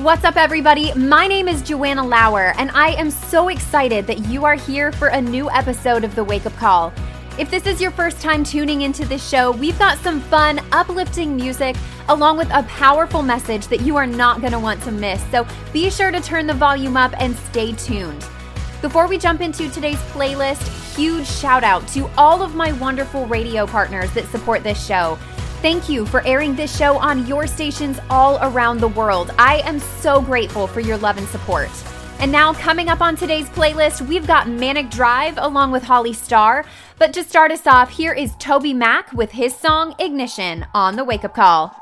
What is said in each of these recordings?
What's up, everybody? My name is Joanna Lower, and I am so excited that you are here for a new episode of The Wake Up Call. If this is your first time tuning into this show, we've got some fun, uplifting music along with a powerful message that you are not going to want to miss. So be sure to turn the volume up and stay tuned. Before we jump into today's playlist, huge shout out to all of my wonderful radio partners that support this show. Thank you for airing this show on your stations all around the world. I am so grateful for your love and support. And now, coming up on today's playlist, we've got Manic Drive along with Holly Starr. But to start us off, here is TobyMac with his song Ignition on the Wake Up Call.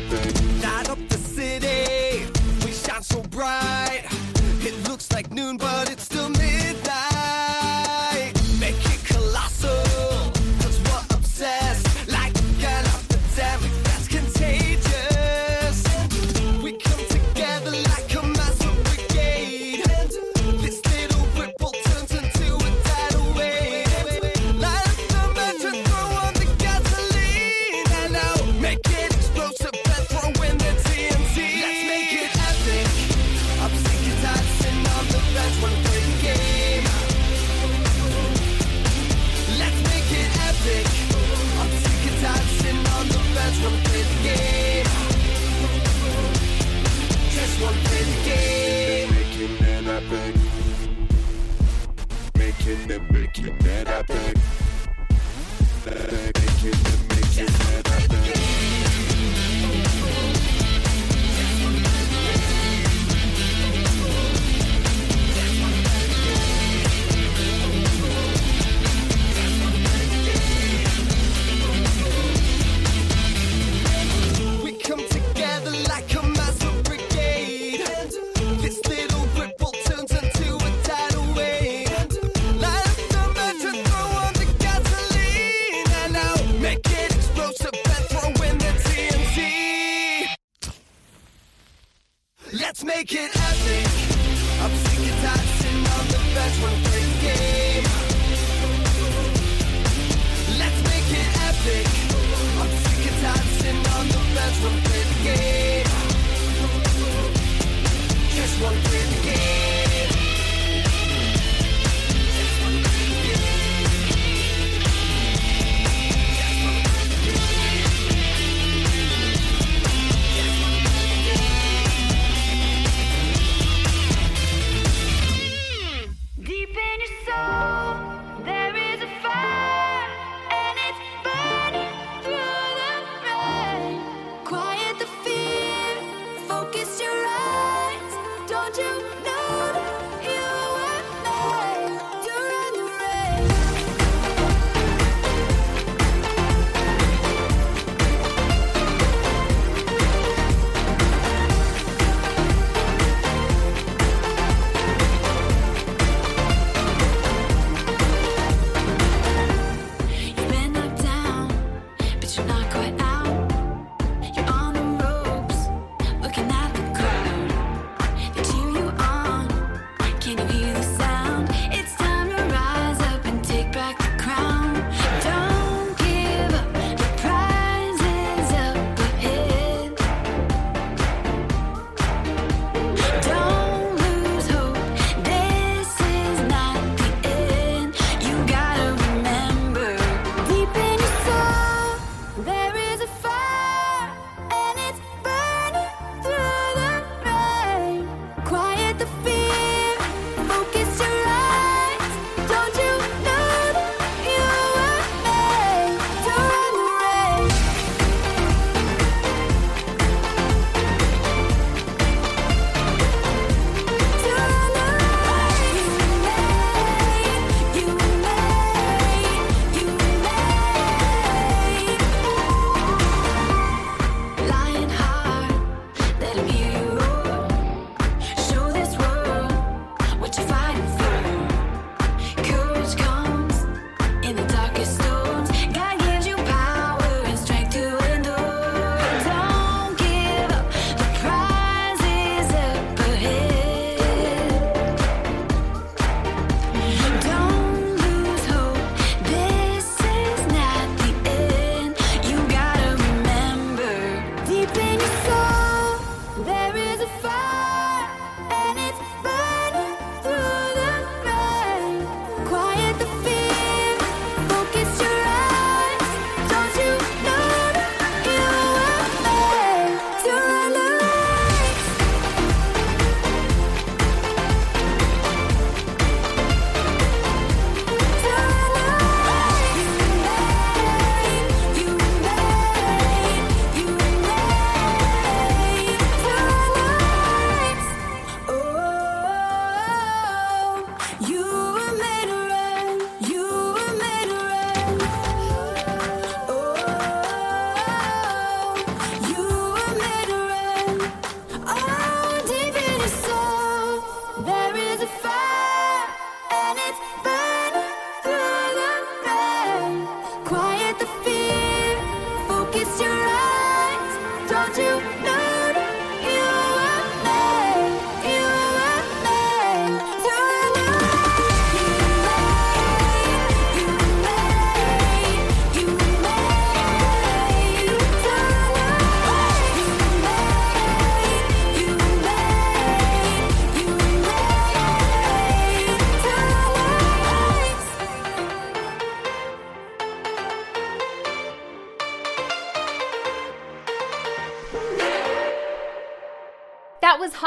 nothing. Wanna play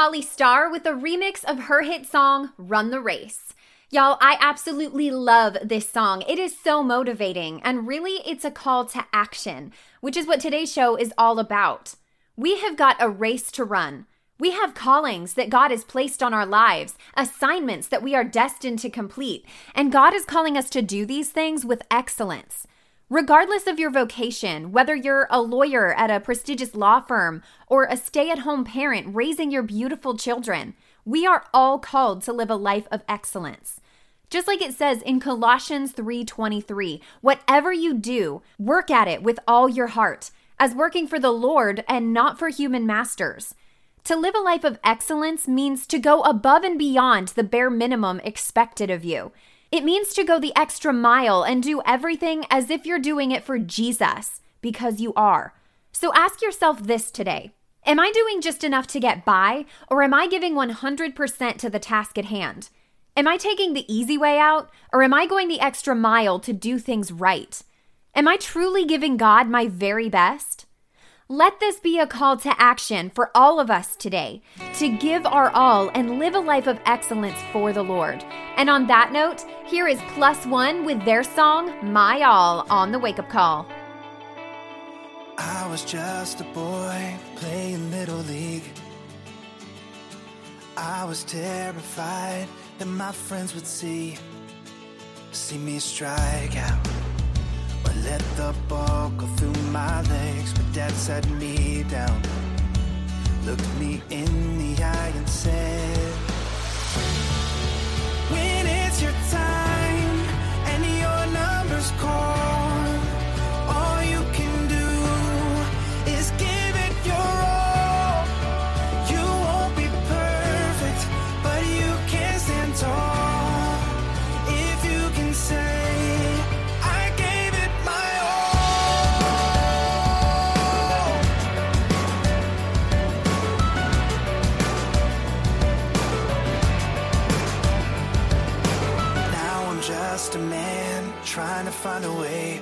Holly Starr with a remix of her hit song, Run the Race. Y'all, I absolutely love this song. It is so motivating, and really, it's a call to action, which is what today's show is all about. We have got a race to run. We have callings that God has placed on our lives, assignments that we are destined to complete, and God is calling us to do these things with excellence. Regardless of your vocation, whether you're a lawyer at a prestigious law firm or a stay at home parent raising your beautiful children, we are all called to live a life of excellence. Just like it says in Colossians 3:23, whatever you do, work at it with all your heart, as working for the Lord and not for human masters. To live a life of excellence means to go above and beyond the bare minimum expected of you. It means to go the extra mile and do everything as if you're doing it for Jesus, because you are. So ask yourself this today Am I doing just enough to get by, or am I giving 100% to the task at hand? Am I taking the easy way out, or am I going the extra mile to do things right? Am I truly giving God my very best? Let this be a call to action for all of us today to give our all and live a life of excellence for the Lord. And on that note, here is Plus One with their song, My All, on the wake up call. I was just a boy playing Little League. I was terrified that my friends would see, see me strike out. Let the ball go through my legs, but dad set me down. Looked me in the eye and said, find a way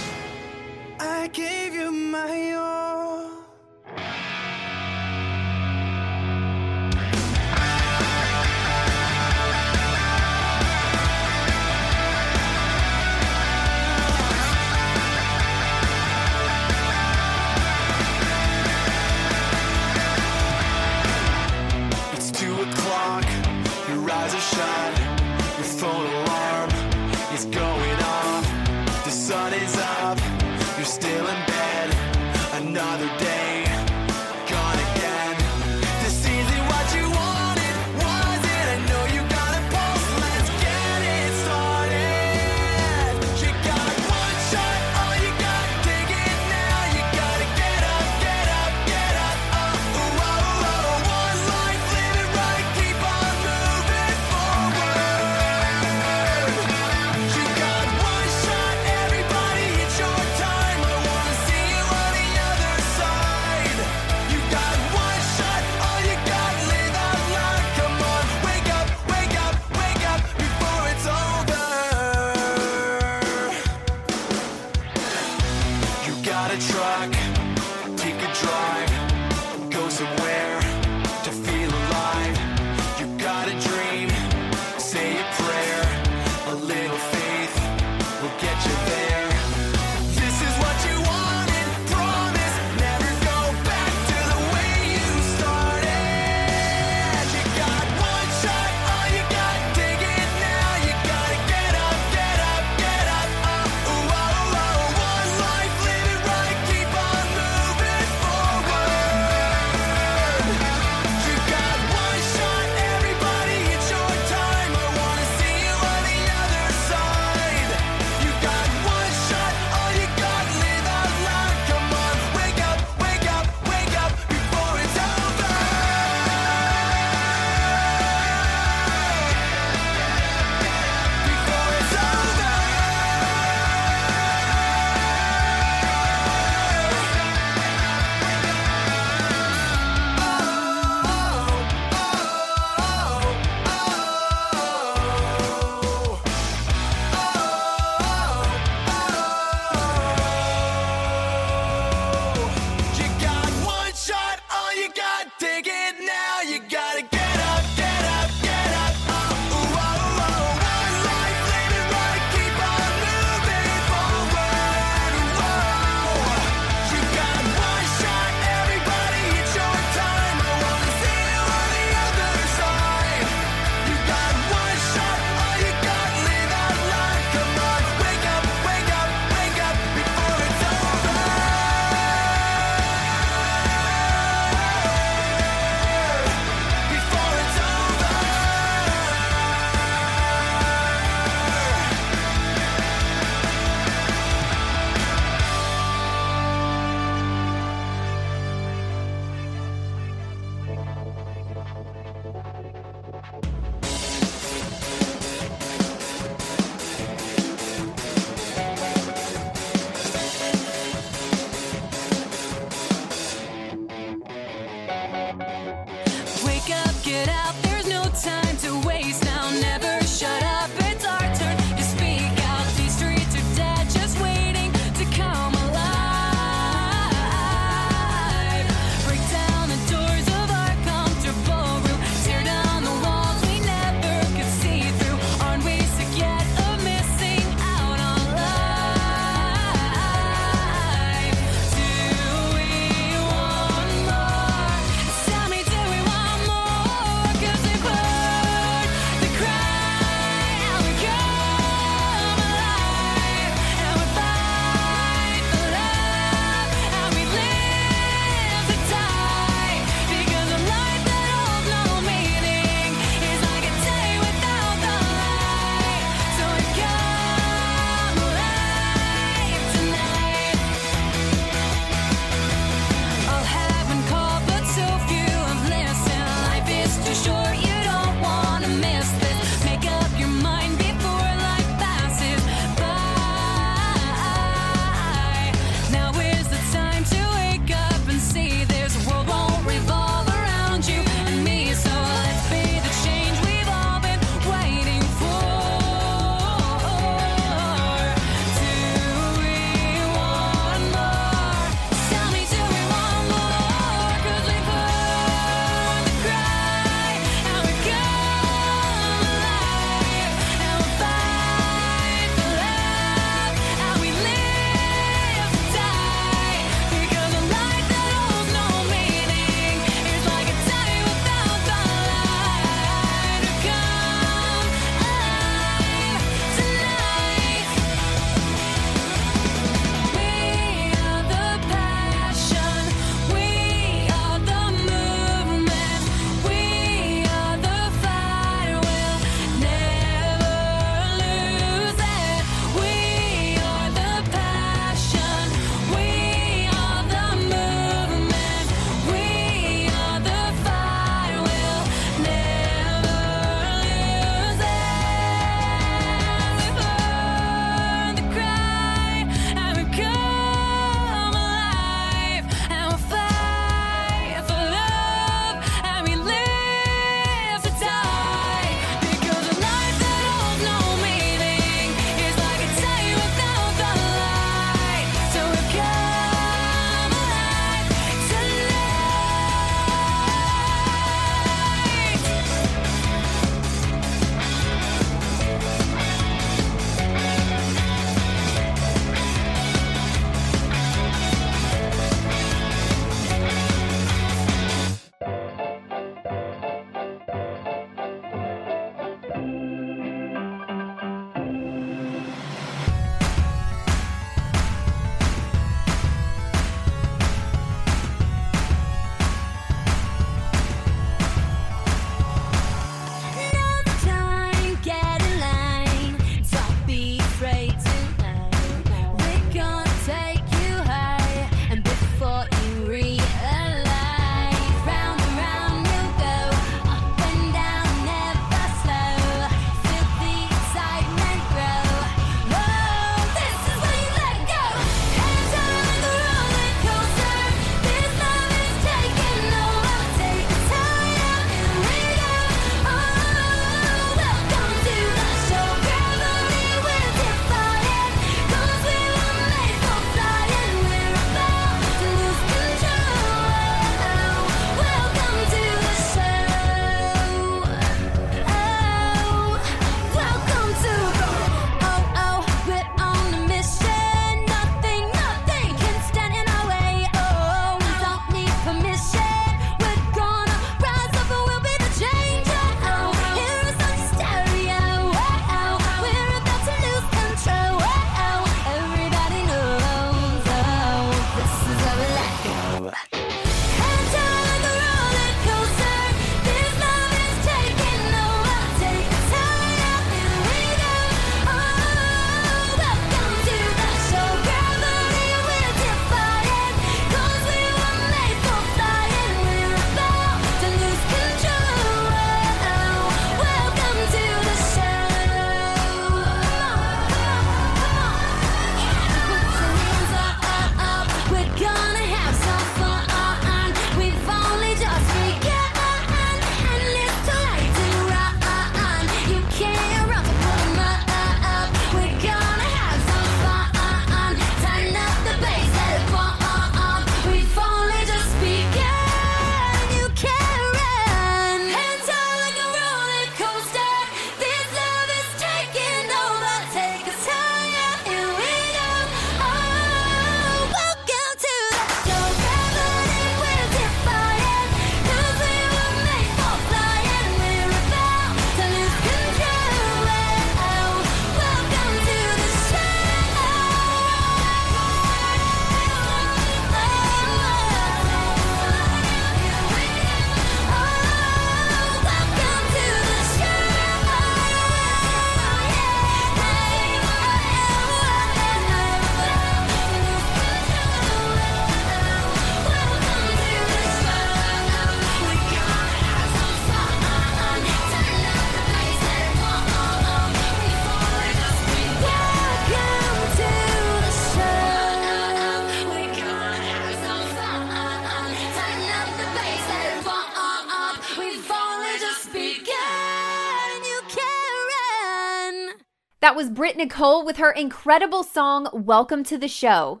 That was Britt Nicole with her incredible song, Welcome to the Show.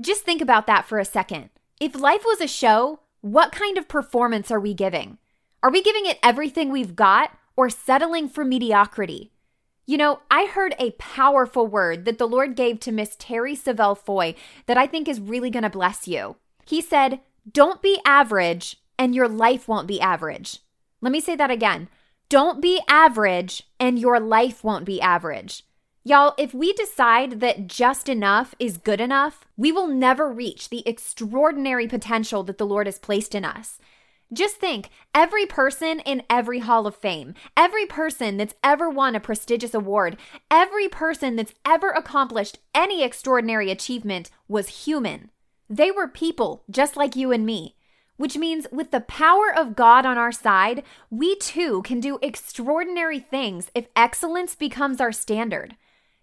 Just think about that for a second. If life was a show, what kind of performance are we giving? Are we giving it everything we've got or settling for mediocrity? You know, I heard a powerful word that the Lord gave to Miss Terry Savelle Foy that I think is really going to bless you. He said, Don't be average, and your life won't be average. Let me say that again. Don't be average and your life won't be average. Y'all, if we decide that just enough is good enough, we will never reach the extraordinary potential that the Lord has placed in us. Just think every person in every Hall of Fame, every person that's ever won a prestigious award, every person that's ever accomplished any extraordinary achievement was human. They were people just like you and me which means with the power of God on our side, we too can do extraordinary things if excellence becomes our standard.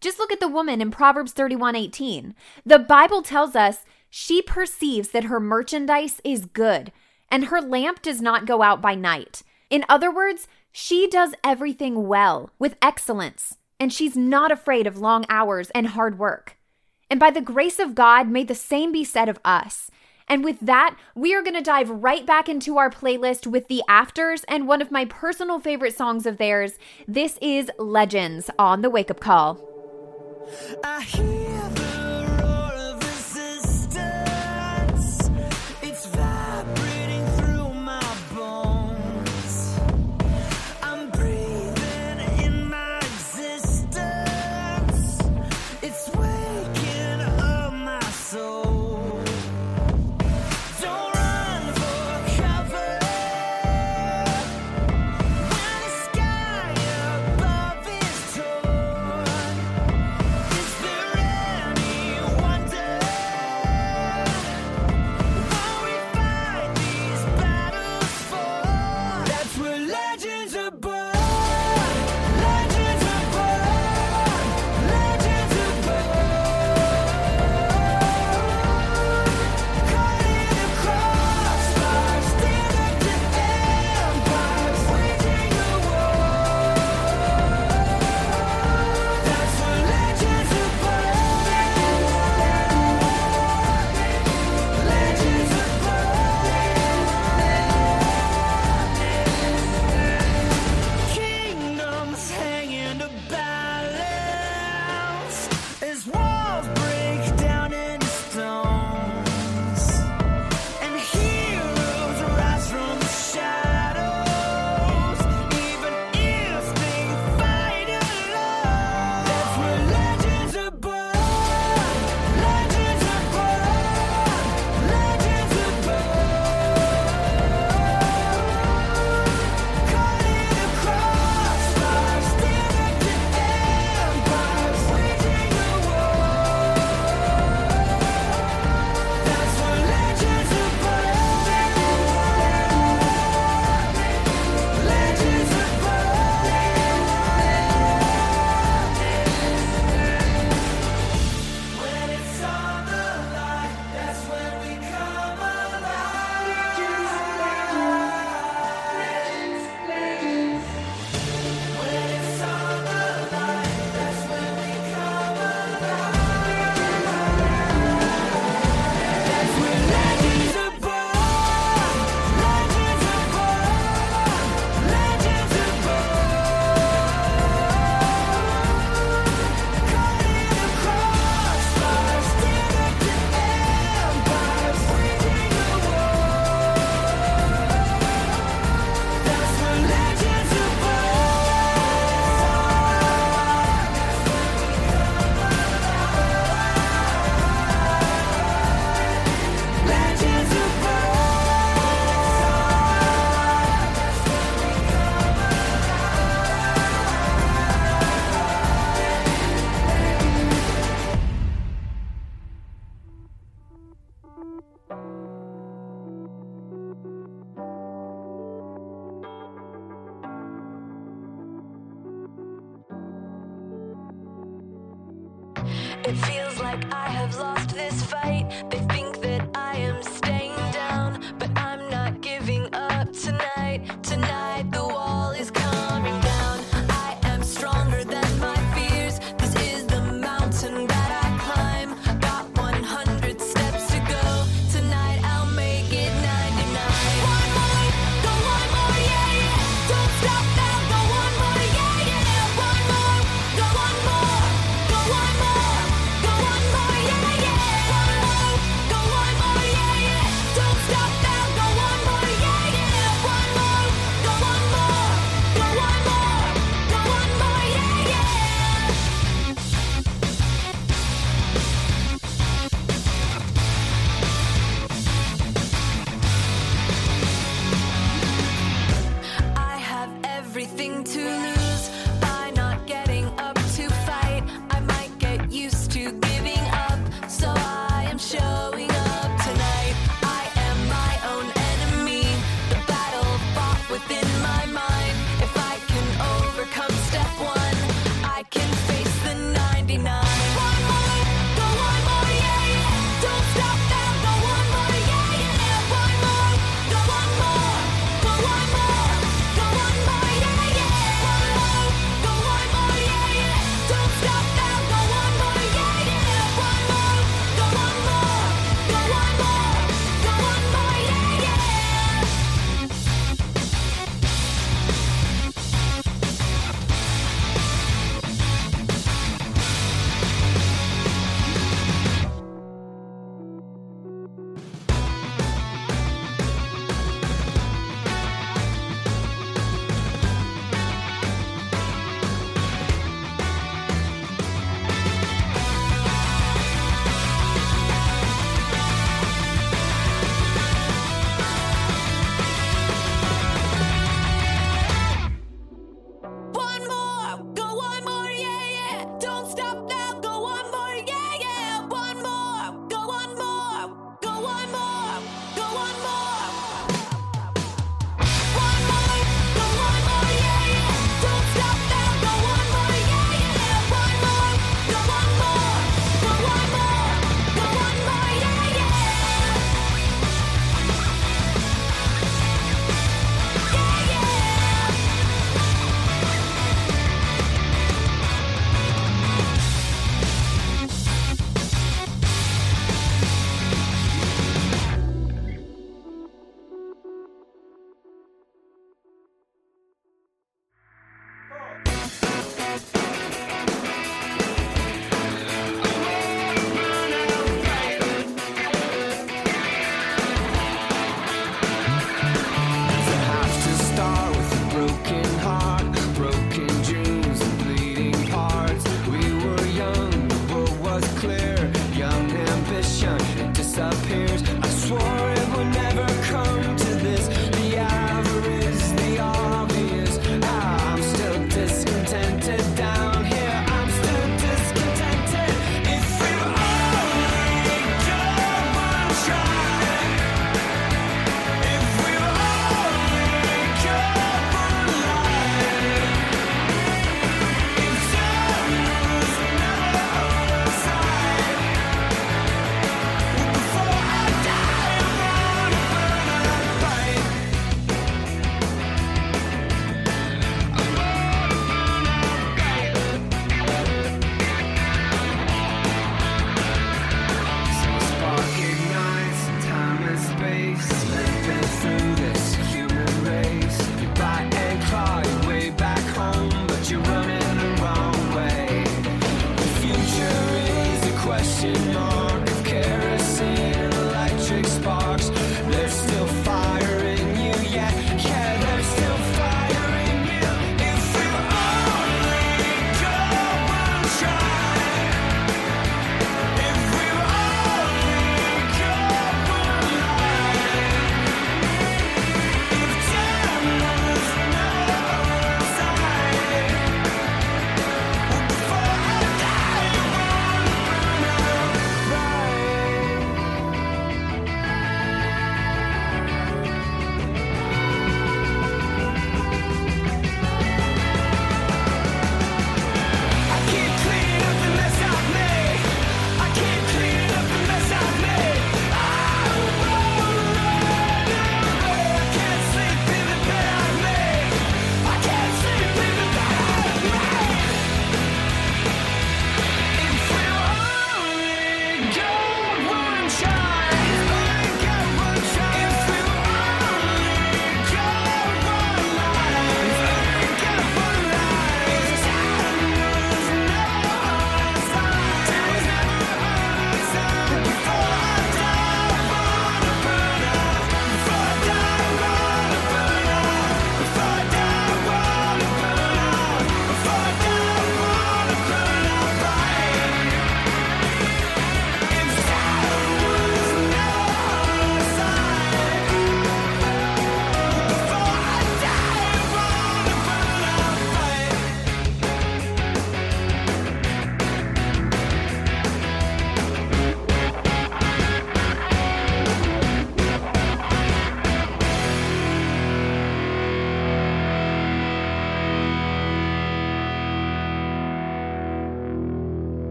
Just look at the woman in Proverbs 31:18. The Bible tells us she perceives that her merchandise is good, and her lamp does not go out by night. In other words, she does everything well, with excellence, and she's not afraid of long hours and hard work. And by the grace of God, may the same be said of us. And with that, we are going to dive right back into our playlist with the afters and one of my personal favorite songs of theirs. This is Legends on the Wake Up Call. I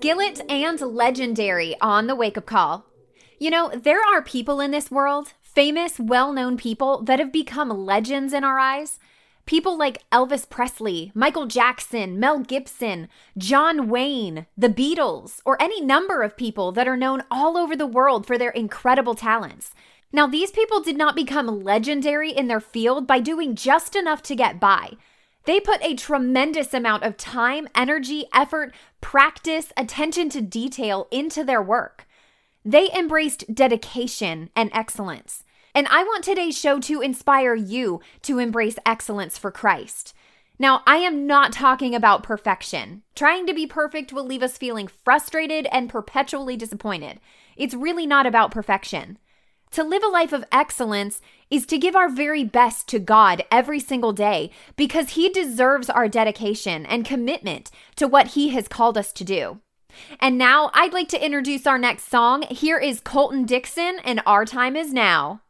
Skillet and Legendary on the wake up call. You know, there are people in this world, famous, well known people, that have become legends in our eyes. People like Elvis Presley, Michael Jackson, Mel Gibson, John Wayne, the Beatles, or any number of people that are known all over the world for their incredible talents. Now, these people did not become legendary in their field by doing just enough to get by. They put a tremendous amount of time, energy, effort, practice, attention to detail into their work. They embraced dedication and excellence. And I want today's show to inspire you to embrace excellence for Christ. Now, I am not talking about perfection. Trying to be perfect will leave us feeling frustrated and perpetually disappointed. It's really not about perfection. To live a life of excellence is to give our very best to God every single day because He deserves our dedication and commitment to what He has called us to do. And now I'd like to introduce our next song. Here is Colton Dixon, and Our Time Is Now.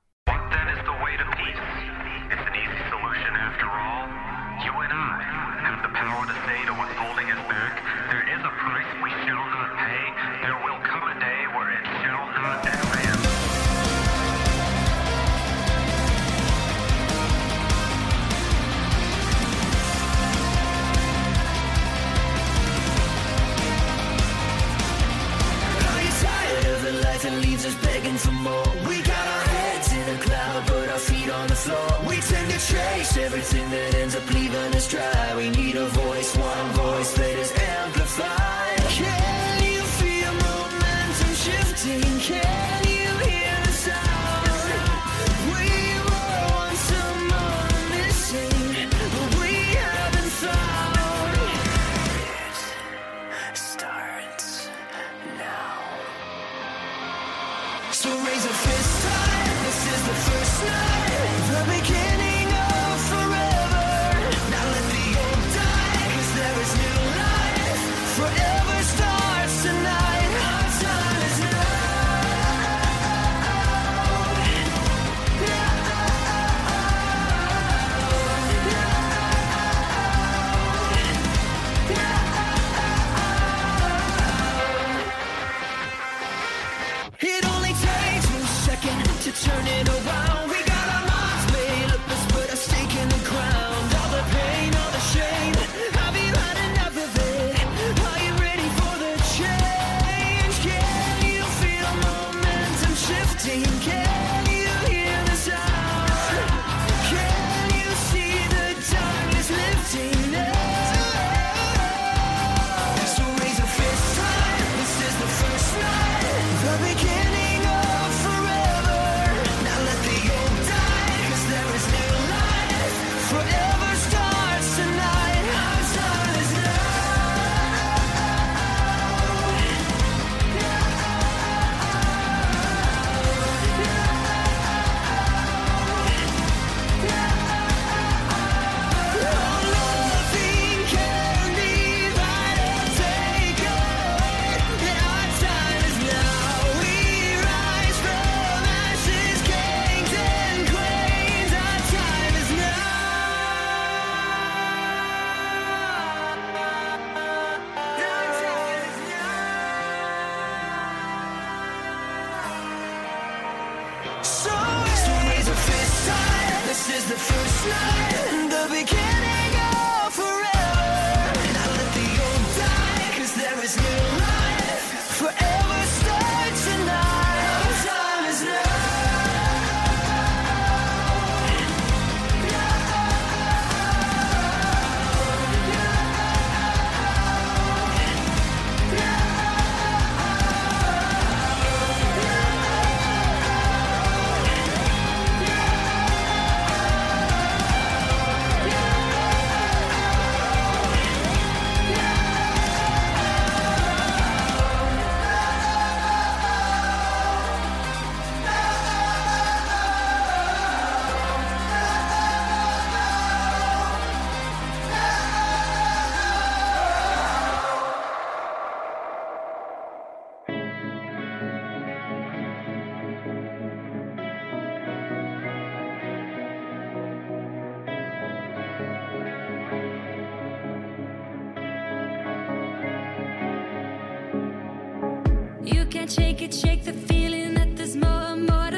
can't shake it, shake the feeling that there's more and more.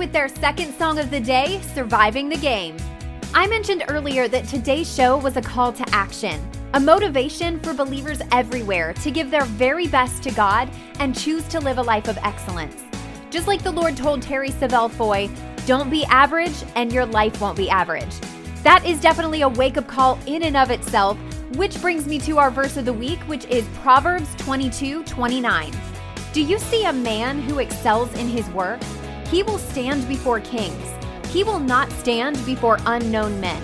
With their second song of the day, Surviving the Game. I mentioned earlier that today's show was a call to action, a motivation for believers everywhere to give their very best to God and choose to live a life of excellence. Just like the Lord told Terry Savelle Foy, don't be average and your life won't be average. That is definitely a wake up call in and of itself, which brings me to our verse of the week, which is Proverbs 22 29. Do you see a man who excels in his work? He will stand before kings. He will not stand before unknown men.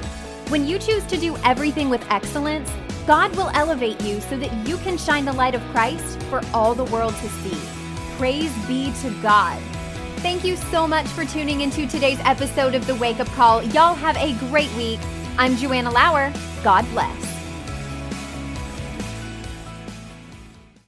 When you choose to do everything with excellence, God will elevate you so that you can shine the light of Christ for all the world to see. Praise be to God. Thank you so much for tuning into today's episode of The Wake Up Call. Y'all have a great week. I'm Joanna Lower. God bless.